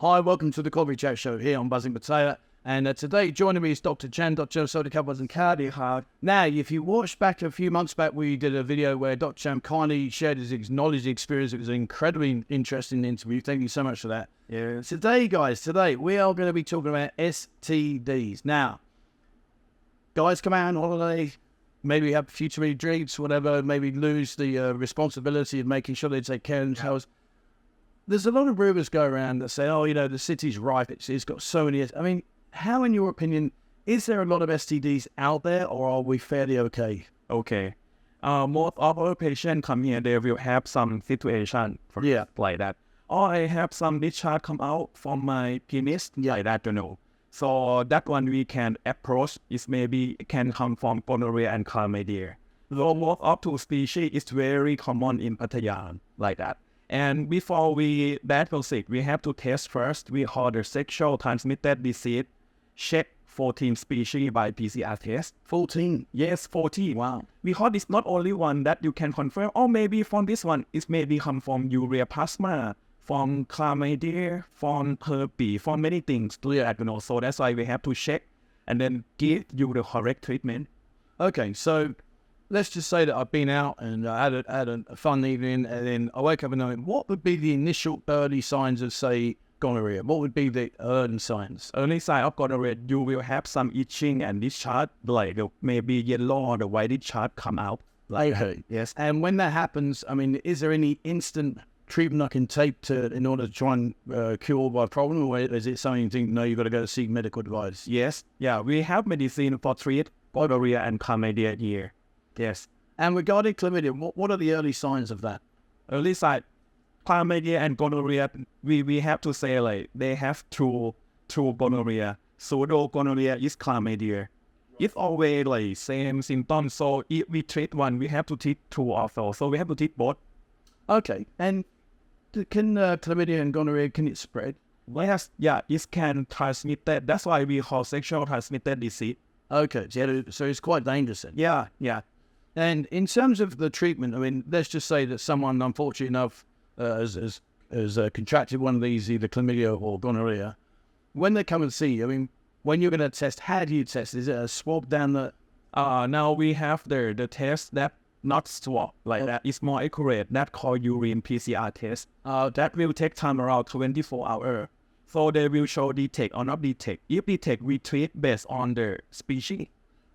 Hi, welcome to the Coffee Chat Show here on Buzzin Pattaya. And uh, today joining me is Dr. Cham, Dr. Soda Covers and Cardi Hard. Now, if you watched back a few months back, we did a video where Dr. Cham kindly shared his knowledge experience. It was an incredibly interesting interview. Thank you so much for that. Yeah. Today, guys, today we are going to be talking about STDs. Now, guys come out on holiday, maybe have a few too many drinks, whatever, maybe lose the uh, responsibility of making sure they take care of themselves. There's a lot of rumors go around that say, oh, you know, the city's ripe. It's, it's got so many. I mean, how, in your opinion, is there a lot of STDs out there or are we fairly okay? Okay. Uh, most of our patients come here, they will have some situation for Yeah. like that. Or I have some discharge come out from my penis, yeah. like that, you know. So that one we can approach is maybe can come from gonorrhea and chlamydia. The most of two species is very common in Pattaya, like that. And before we diagnose, it, we have to test first. We call the sexual transmitted disease. Check 14 species by PCR test. 14. Yes, 14. Wow. Because it's not only one that you can confirm, or maybe from this one, it maybe come from ureaplasma, from chlamydia, from herpes, from many things, to you. So that's why we have to check and then give you the correct treatment. Okay, so let's just say that I've been out and I had a, had a fun evening, and then I wake up and knowing what would be the initial early signs of, say, gonorrhea? What would be the early signs? Early sign of gonorrhea, you will have some itching and discharge, like maybe yellow or the white discharge come out. Like Okay. Yes. And when that happens, I mean, is there any instant treatment I can take to in order to try and uh, cure my problem, or is it something you think no, you've got to go seek medical advice? Yes. Yeah, we have medicine for treat gonorrhea and chlamydia here. Yes. And regarding chlamydia, what, what are the early signs of that? early side, chlamydia and gonorrhea, we, we have to say like they have true true gonorrhea. Pseudo gonorrhea is chlamydia. It's always like same symptoms. So if we treat one, we have to treat two also. So we have to treat both. Okay. And can uh, chlamydia and gonorrhea can it spread? Yes, yeah, it can transmit that. That's why we call sexual transmitted disease. Okay. So, so it's quite dangerous then. Yeah, yeah. And in terms of the treatment, I mean, let's just say that someone, unfortunate enough, uh, has, has, has uh, contracted one of these, either chlamydia or gonorrhea. When they come and see you, I mean, when you're going to test, how do you test? Is it a swab down the? Uh, now we have the the test that not swab like Oh. that. It's more accurate. That called urine PCR test. Uh, that will take time around 24 hours. So they will show detect or not detect. If detect, we treat based on the species.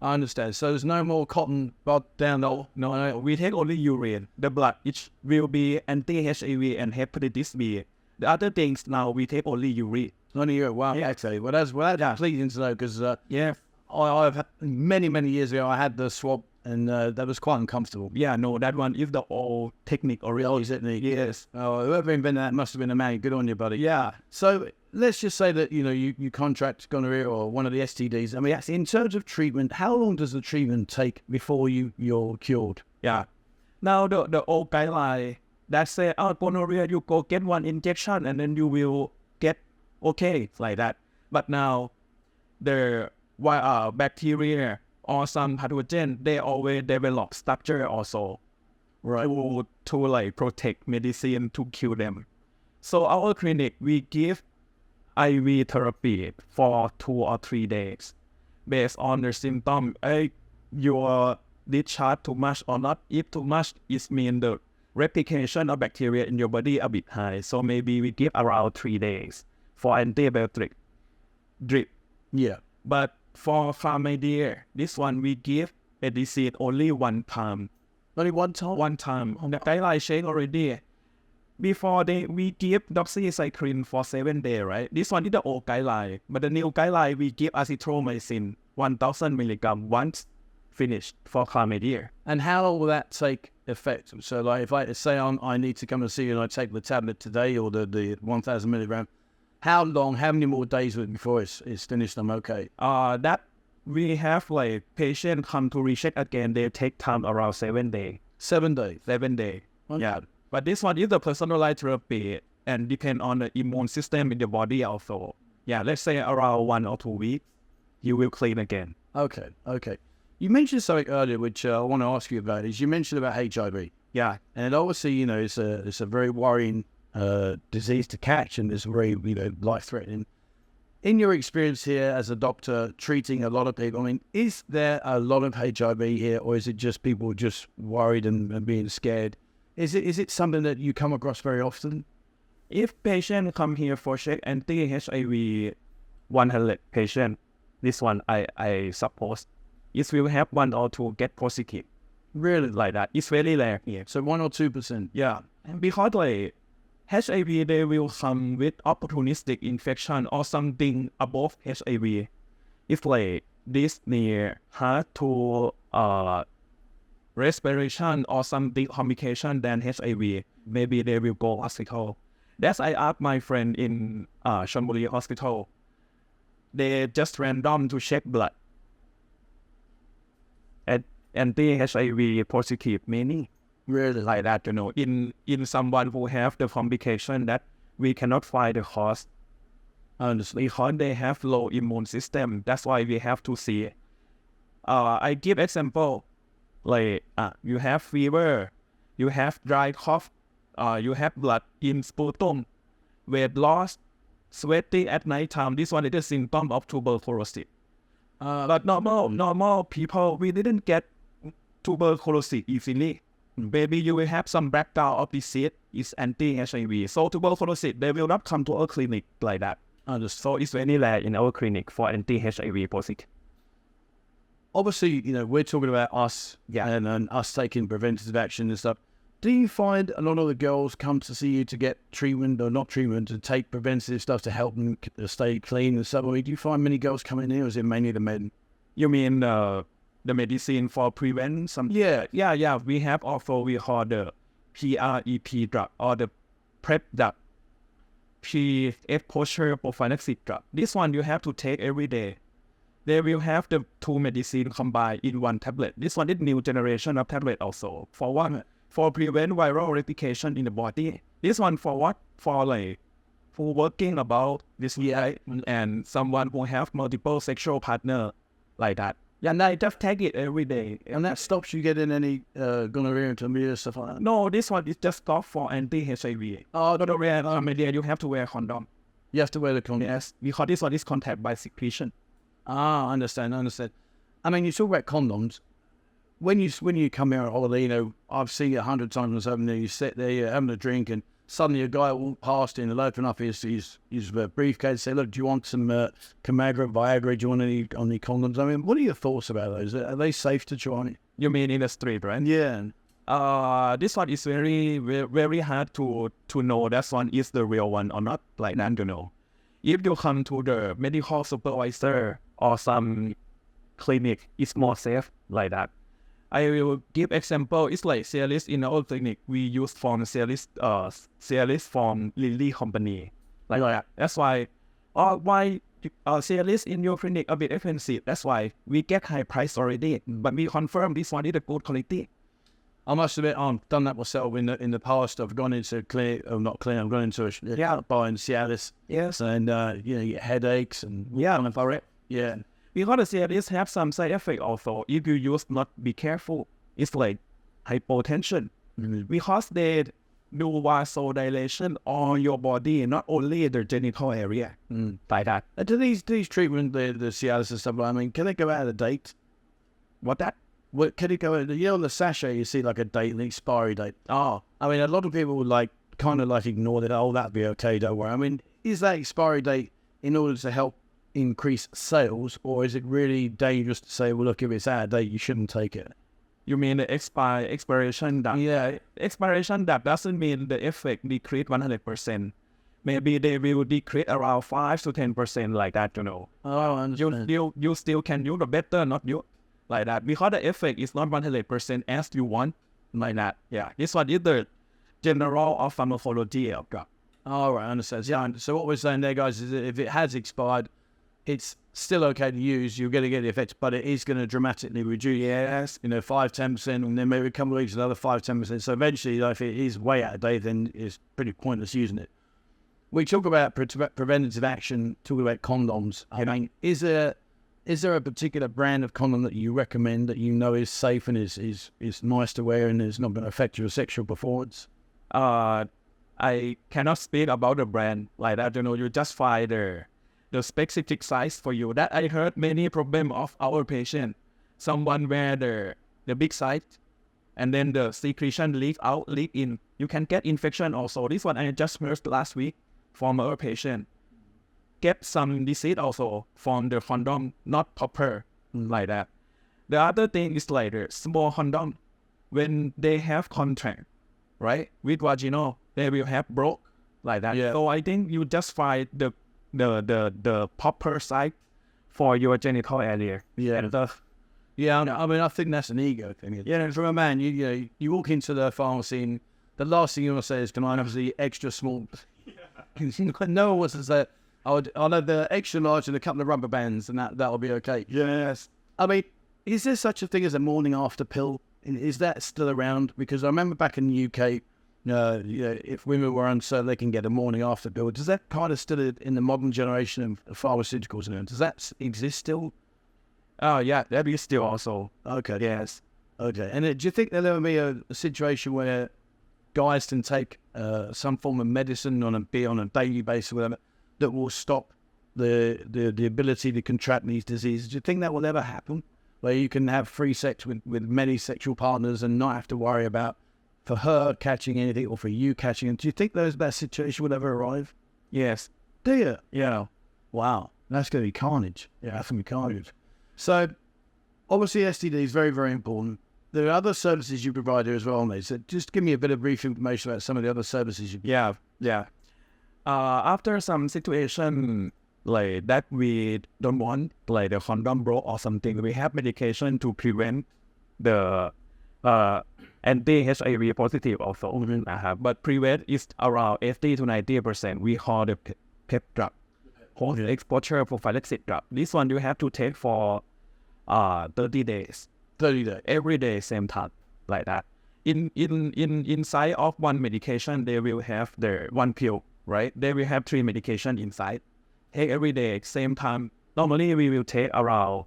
I understand. So there's no more cotton bud down the. No, no, we take only urine. The blood it will be anti-HIV and hepatitis B. The other things now we take only urine. Only you. Wow. Yeah. Okay. Well, that's well, that's pleasing to know because uh, Yeah, I, I've had, many many years ago I had the swab and uh, that was quite uncomfortable. yeah, no, that one is the old technique or is it? Yes. Oh, whoever invented that must have been a man. Good on you, buddy. Yeah. So let's just say that you know you, you contract gonorrhea or one of the STDs. I mean, in terms of treatment, how long does the treatment take before you you're cured? Yeah. Now the the old guideline that say, oh gonorrhea, you go get one injection and then you will get okay like that. But now the why uh, bacteria or some pathogen they always develop structure also Right. to to like protect medicine to kill them. So our clinic we give IV therapy for two or three days based on the symptom. Uh, your discharge too much or not. If too much, it means the replication of bacteria in your body a bit high. So maybe we give around three days for antibiotic drip. Yeah. But for chlamydia, this one we give medicine only one time. Only one time. One time. The guideline check already. Before they we give doxycycline for seven days, right? This one is the old guideline. But the new guideline we give azithromycin one thousand milligram once finished for chlamydia. And how long will that take effect? So, like, if I say I'm, I need to come and see you and I take the tablet today or the, the 1,000 milligram, how long, how many more days before it's, it's finished? I'm okay. Uh that we have like patient come to recheck again, they take time around seven days. Seven days. Seven days. Okay. Yeah. But this one is a personalized therapy and depend on the immune system in the body also. Yeah, let's say around one or two weeks, you will clean again. Okay. Okay. You mentioned something earlier, which uh, I want to ask you about. Is you mentioned about HIV, Yeah. and obviously, you know, it's a it's a very worrying uh, disease to catch and it's very, you know, life threatening. In your experience here as a doctor treating a lot of people, I mean, is there a lot of HIV here, or is it just people just worried and, and being scared? Is it is it something that you come across very often? If patient come here for check anti-HIV 100 patient, this one I, I suppose it will have one or two get positive. Really? Like that. It's very rare here. So one or two percent. Yeah. And because like HIV they will come with opportunistic infection or something above HIV. If like this near hard to uh respiration or something complication than HIV, maybe they will go hospital. That's I asked my friend in uh Chonburi hospital. They just random to check blood. And anti-HIV positive many Really? like that, you know, in in someone who have the complication that we cannot find the cause understand. because they have low immune system. That's why we have to see. Uh, I give example, like uh, you have fever, you have dry cough, uh, you have blood in sputum, weight loss, sweaty at night time. This one is a symptom of tuberculosis. Uh, But normal, normal people, we didn't get tuberculosis easily. Maybe you will have some background of disease is anti-HIV. So tuberculosis, they will not come to our clinic like that. understood. So it's very rare in our clinic for anti-HIV positive. Obviously, you know, we're talking about us Yeah. and, and us taking preventative action and stuff. Do you find a lot of the girls come to see you to get treatment or not treatment to take preventative stuff to help them stay clean and stuff? I mean, do you find many girls coming here, or is it mainly the men? You mean uh, the medicine for prevent some? Yeah, Yeah, yeah. We have also we call the PrEP drug or the PrEP drug, pre-exposure prophylaxis drug. This one you have to take every day. They will have the two medicine combined in one tablet. This one is new generation of tablet also. For what? For prevent viral replication in the body. This one for what? For like for working about this Yeah. and someone who have multiple sexual partner like that. Yeah, And I just take it every day. and that stops you getting any uh, gonorrhea and chlamydia stuff like that. No, this one is just stop for anti-HIV. Oh, Gonorrhea, chlamydia, you have to wear condom. you have to wear the condom. Yes, because this one is contact by secretion. Ah, I understand. I understand. I mean, you talk about condoms. When you when you come here on holiday, you know, I've seen it a hundred times or something. You sit there, you're having a drink, and suddenly a guy will walk past and he'll open up his his, his briefcase and say, "Look, do you want some uh, Kamagra, Viagra? Do you want any on the condoms?" I mean, what are your thoughts about those? Are they safe to try? You mean in the street, right? Yeah. Uh, this one is very, very, very hard to to know that one is the real one or not. Like that, you know. If you come to the medical supervisor or some clinic, it's more safe like that. I will give example. It's like Cialis in our clinic. We use from Cialis, uh, Cialis from Lilly company. Like that. That's why, uh, why uh, Cialis in your clinic a bit expensive. That's why we get high price already. But we confirm this one is a good quality. I must admit, I've done that myself in the in the past. I've gone into clear, or not clear. I've gone into a Yeah. buying Cialis, Yes. and uh, you know, you get headaches and Yeah, kind of- yeah. Because Cialis have some side effect also. If you use not be careful, it's like hypotension. Mhm. Because they do vasodilation on your body, not only the genital area. Mm. Like that. Uh, do these these treatment the the Cialis and stuff? I mean, can they go out of date? What that? What can it go? You know, on the sachet, you see like a date, an expiry date. Oh, I mean, a lot of people would like kind of like ignore that. Oh, that'd be okay. Don't worry. I mean, is that expiry date in order to help increase sales, or is it really dangerous to say, well, look, if it's out of date, you shouldn't take it? You mean the expire expiration date? Yeah. Expiration date doesn't mean the effect decrease 100%. Maybe they will decrease around 5 to 10% like that, you know. Oh, I you understand. still you still can use the better, not you like that. Because the effect is not one hundred percent as you want, like that. Yeah. This one is the general of pharmacology of drug. All right, I understand. Yeah, so what we're saying there, guys, is that if it has expired, it's still okay to use. You're going to get the effect, but it is going to dramatically reduce. Yes. You know, five, ten percent, and then maybe a couple of weeks another five, ten percent. So eventually, like, if it is way out of date, then it's pretty pointless using it. We talk about pre- preventative action, talk about condoms. I mean, is there is there a particular brand of condom that you recommend that you know is safe and is is is nice to wear and is not going to affect your sexual performance? Uh, I cannot speak about the brand like that. You know, you just find the the specific size for you. That I heard many problem of our patient. Someone wear the the big size, and then the secretion leak out, leak in. You can get infection also. This one I just heard last week from our patient. Get some disease also from the condom not proper like that. The other thing is like the small condom when they have contract, right, with vaginal, they will have broke like that. Yeah. So I think you just find the the the the proper size for your genital area. Yeah. And the, Yeah, I- I mean, I think that's an ego thing. Yeah, from a man, you you, know, you walk into the pharmacy and the last thing you want to say is, "Can I have the extra small?" no one wants to say. I would, I'll have the extra large and a couple of rubber bands, and that that'll be okay. yes. I mean, is there such a thing as a morning after pill? Is that still around? Because I remember back in the UK, uh, you know, if women were uncertain, they can get a morning after pill. Does that kind of still in the modern generation of pharmaceuticals? now, Does that exist still? Oh yeah, that is still also Okay. yes. Okay. And uh, do you think there'll ever be a, a situation where guys can take uh, some form of medicine on a be on a daily basis, whatever, that will stop the, the the ability to contract these diseases? Do you think that will ever happen? Where you can have free sex with, with many sexual partners and not have to worry about for her catching anything or for you catching it. Do you think those that situation will ever arrive? Yes. Do you? Yeah. Wow, that's going to be carnage. Yeah, that's going to be carnage. So, obviously, STD is very, very important. There are other services you provide here as well, mate. So, just give me a bit of brief information about some of the other services you. Yeah, yeah. Uh, after some situation like that we don't want, like the condom broke or something, we have medication to prevent the uh, anti-HIV positive also. Uh, but prevent is around 80 to 90 percent. We call the pe- PEP drug, post exposure prophylaxis drug. This one you have to take for uh 30 days Thirty days. every day same time like that in in in inside of one medication they will have the one pill right they will have three medication inside take every day same time normally we will take around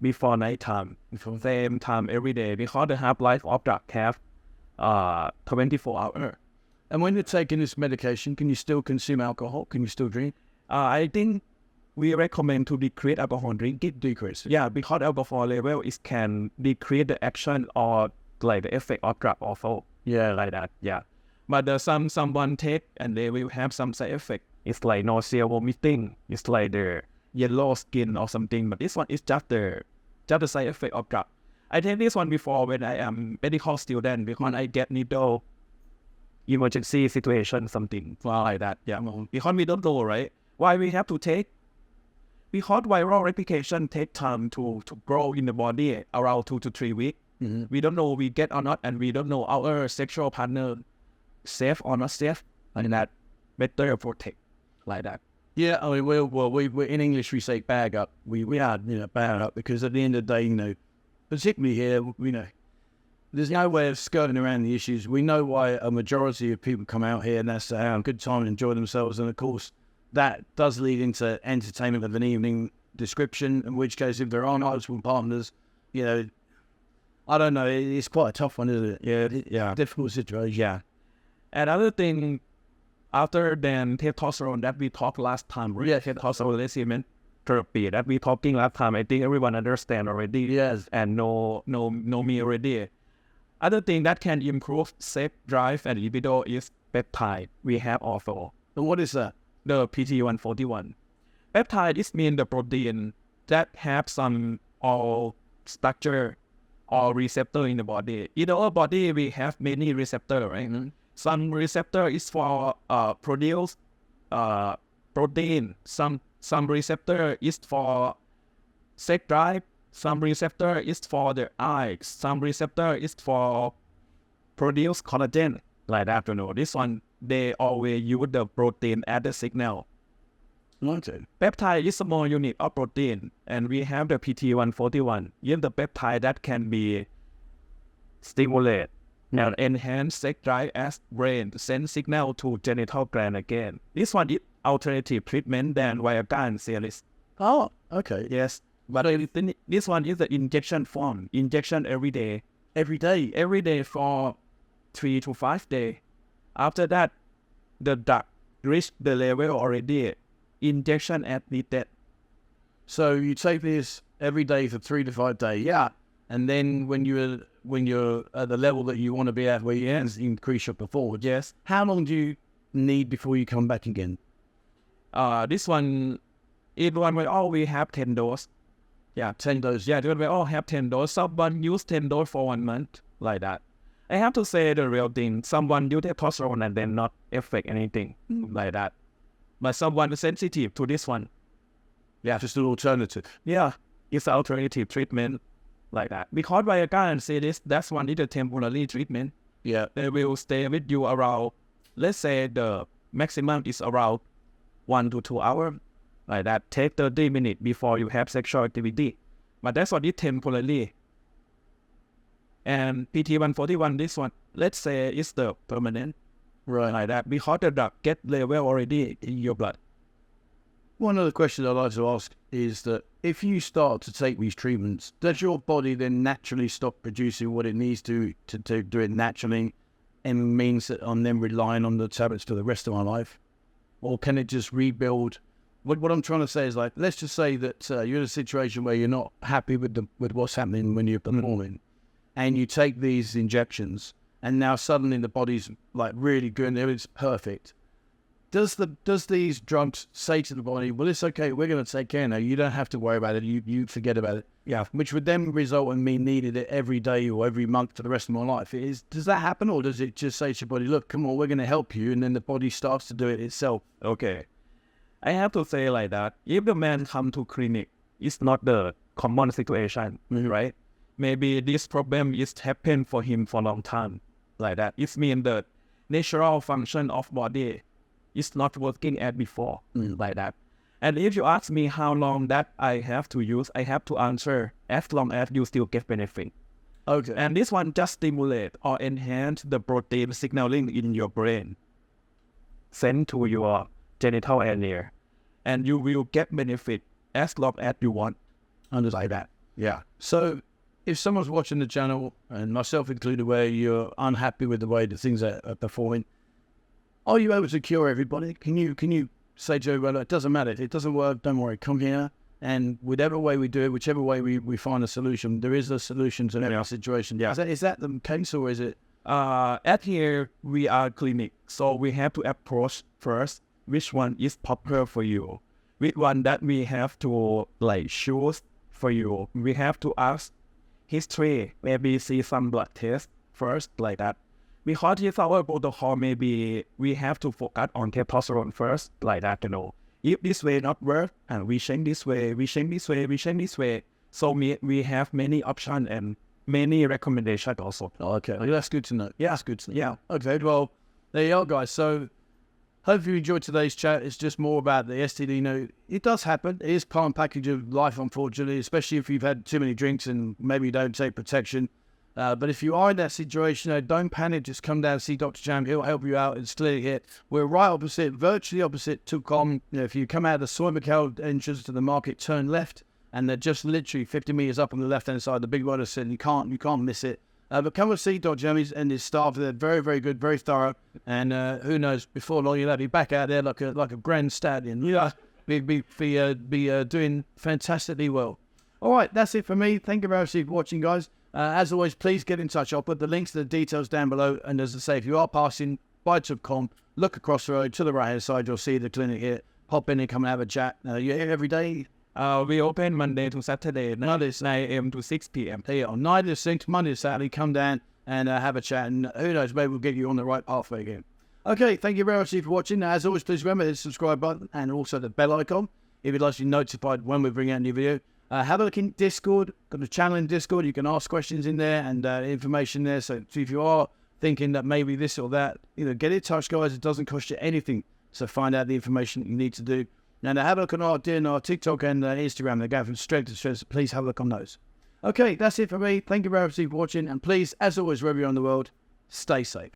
before night time same time every day because the half life of drug have uh 24 hour And when you're taking this medication, can you still consume alcohol? Can you still drink? uh, i think we recommend to decrease alcohol drinking Decrease. Yeah, because alcohol level is can decrease the action or like the effect of drug also. Yeah, like that. Yeah, but the some someone take and they will have some side effect. It's like nausea, vomiting. It's like the yellow skin or something. But this one is just the just the side effect of drug. I take this one before when I am medical student because I get needle emergency situation something like that. Yeah, because we don't know right why we have to take because viral replication take time to, to grow in the body around two to three weeks. Mhm. We don't know we get or not, and we don't know our sexual partner safe or not safe, and that better protect like that. Yeah, I mean, we'll, well, we, we in English we say bag up. We we are you know bag up because at the end of the day, you know, particularly here, you know, there's no way of skirting around the issues. We know why a majority of people come out here, and that's to have a good time and enjoy themselves. And of course, that does lead into entertainment of an evening description. In which case, if there are multiple partners, you know, I don't know. It's quite a tough one, isn't it? Yeah, yeah. difficult situation. Yeah. Another thing, other than testosterone that we talked last time, right? Yeah. testosterone replacement therapy that we talking last time. I think everyone understand already. Yes. and know know know me already. Other thing that can improve sex drive and libido is peptide. We have also what is that? the PT141. Peptide is mean the protein that have some all structure or receptor in the body. In our body, we have many receptor, right? Mm-hmm. Some receptor is for uh, produce uh, protein. Some some receptor is for sex drive. Some receptor is for the eyes. Some receptor is for produce collagen. Like that, you know. This one they always use the protein as the signal. Okay. Peptide is a small unit of protein, and we have the PT141. Give the peptide that can be stimulate and enhance sex drive as brain send signal to genital gland again. This one is alternative treatment than Viagra and Cialis. Oh, okay. Yes, but this one is the injection form. Injection every day, Every day. every day for three to five days. After that, the drug reach the level already, injection at needed. So you take this every day for three to five days. Yeah, And then when you're when you're at the level that you want to be at, where you can increase your performance, yes. how long do you need before you come back again? Uh, this one, in one way, oh, we have 10 dose. Yeah, Ten doses. Yeah, they all have 10 dose. Someone use 10 dose for one month, like that. I have to say the real thing. Someone use testosterone and then not affect anything, like that. But someone is sensitive to this one. Yeah, just an alternative. Yeah, it's an alternative treatment, like that. Because Viagra and this, that's one is a temporary treatment. Yeah. They will stay with you around, let's say the maximum is around one to two hours, like that. Take 30 minutes before you have sexual activity. But that's what it temporarily. And PT141, this one, let's say it's the permanent, Right. like that, because the drug get level already in your blood. One other question I'd like to ask is that if you start to take these treatments, does your body then naturally stop producing what it needs to to, to do it naturally, and means that I'm then relying on the tablets for the rest of my life, or can it just rebuild? What what I'm trying to say is like, let's just say that uh, you're in a situation where you're not happy with the with what's happening when you're performing, and you take these injections, and now suddenly the body's like really good and it's perfect does the does these drugs say to the body, well, it's okay, we're going to take care now. You don't have to worry about it. You you forget about it. Yeah. Which would then result in me needing it every day or every month for the rest of my life. Is does that happen, or does it just say to your body, look, come on, we're going to help you, and then the body starts to do it itself? Okay. I have to say like that. If the man come to clinic, it's not the common situation, mm-hmm. right? Maybe this problem is happen for him for a long time, like that. It means the natural function of body is not working as before, hmm. mm, like that. And if you ask me how long that I have to use, I have to answer as long as you still get benefit. Okay. And this one just stimulate or enhance the protein signaling in your brain, sent to your genital area, and you will get benefit as long as you want. Understand like that. Yeah. So if someone's watching the channel, and myself included, where you're unhappy with the way the things are, are performing, are you able to cure everybody? Can you can you say to everyone, it doesn't matter, if it doesn't work, don't worry, come here. And whatever way we do it, whichever way we, we find a solution, there is a solution to every Yeah. situation. Yeah. Is that, is that the case or is it? Uh, at here we are clinic, so we have to approach first which one is proper for you, which one that we have to like choose for you. We have to ask history, maybe see some blood test first, like that. Because it's our protocol, maybe we have to focus on testosterone first, like that, you know. If this way not work, and we change this way, we change this way, we change this way. So we, we have many options and many recommendations also. Oh, okay, that's good to know. Yeah. That's good to know. Yeah. Okay, well, there you are, guys. So, hopefully, you enjoyed today's chat. It's just more about the STD. You know, it does happen. It is part and package of life, unfortunately, especially if you've had too many drinks and maybe you don't take protection. Uh, but if you are in that situation, you know, don't panic. Just come down and see Dr. Cham. He'll help you out. It's clearly here. We're right opposite, virtually opposite TukCom. You know, if you come out of the Soy Macau entrance to the market, turn left, and they're just literally 50 meters up on the left hand side. The big rider said you can't, you can't miss it. Uh, but come and see Dr. Jammies and his staff. They're very, very good, very thorough. And uh, who knows, before long, you'll be back out there like a like a grand stallion. Yeah, be be be, uh, be uh, doing fantastically well. All right, that's it for me. Thank you very much for watching, guys. Uh, as always, please get in touch. I'll put the links to the details down below. And as I say, if you are passing by TukCom, look across the road to the right hand side. You'll see the clinic here. Pop in and come and have a chat. Uh, you're here every day. Uh, we open Monday to Saturday, 9, 9 a.m. to 6 p.m. Here on night of six, Monday to Saturday. Come down and uh, have a chat. And who knows, maybe we'll get you on the right pathway again. Okay, thank you very much for watching. As always, please remember the subscribe button and also the bell icon if you'd like to be notified when we bring out a new video. Uh, have a look in Discord. Got a channel in Discord. You can ask questions in there and uh, information there. So if you are thinking that maybe this or that, you know, get in touch, guys. It doesn't cost you anything. So find out the information you need to do. And uh, have a look on our, our TikTok and uh, Instagram. They're going from strength to strength. So please have a look on those. Okay, that's it for me. Thank you very much for watching. And please, as always, wherever you're in the world, stay safe.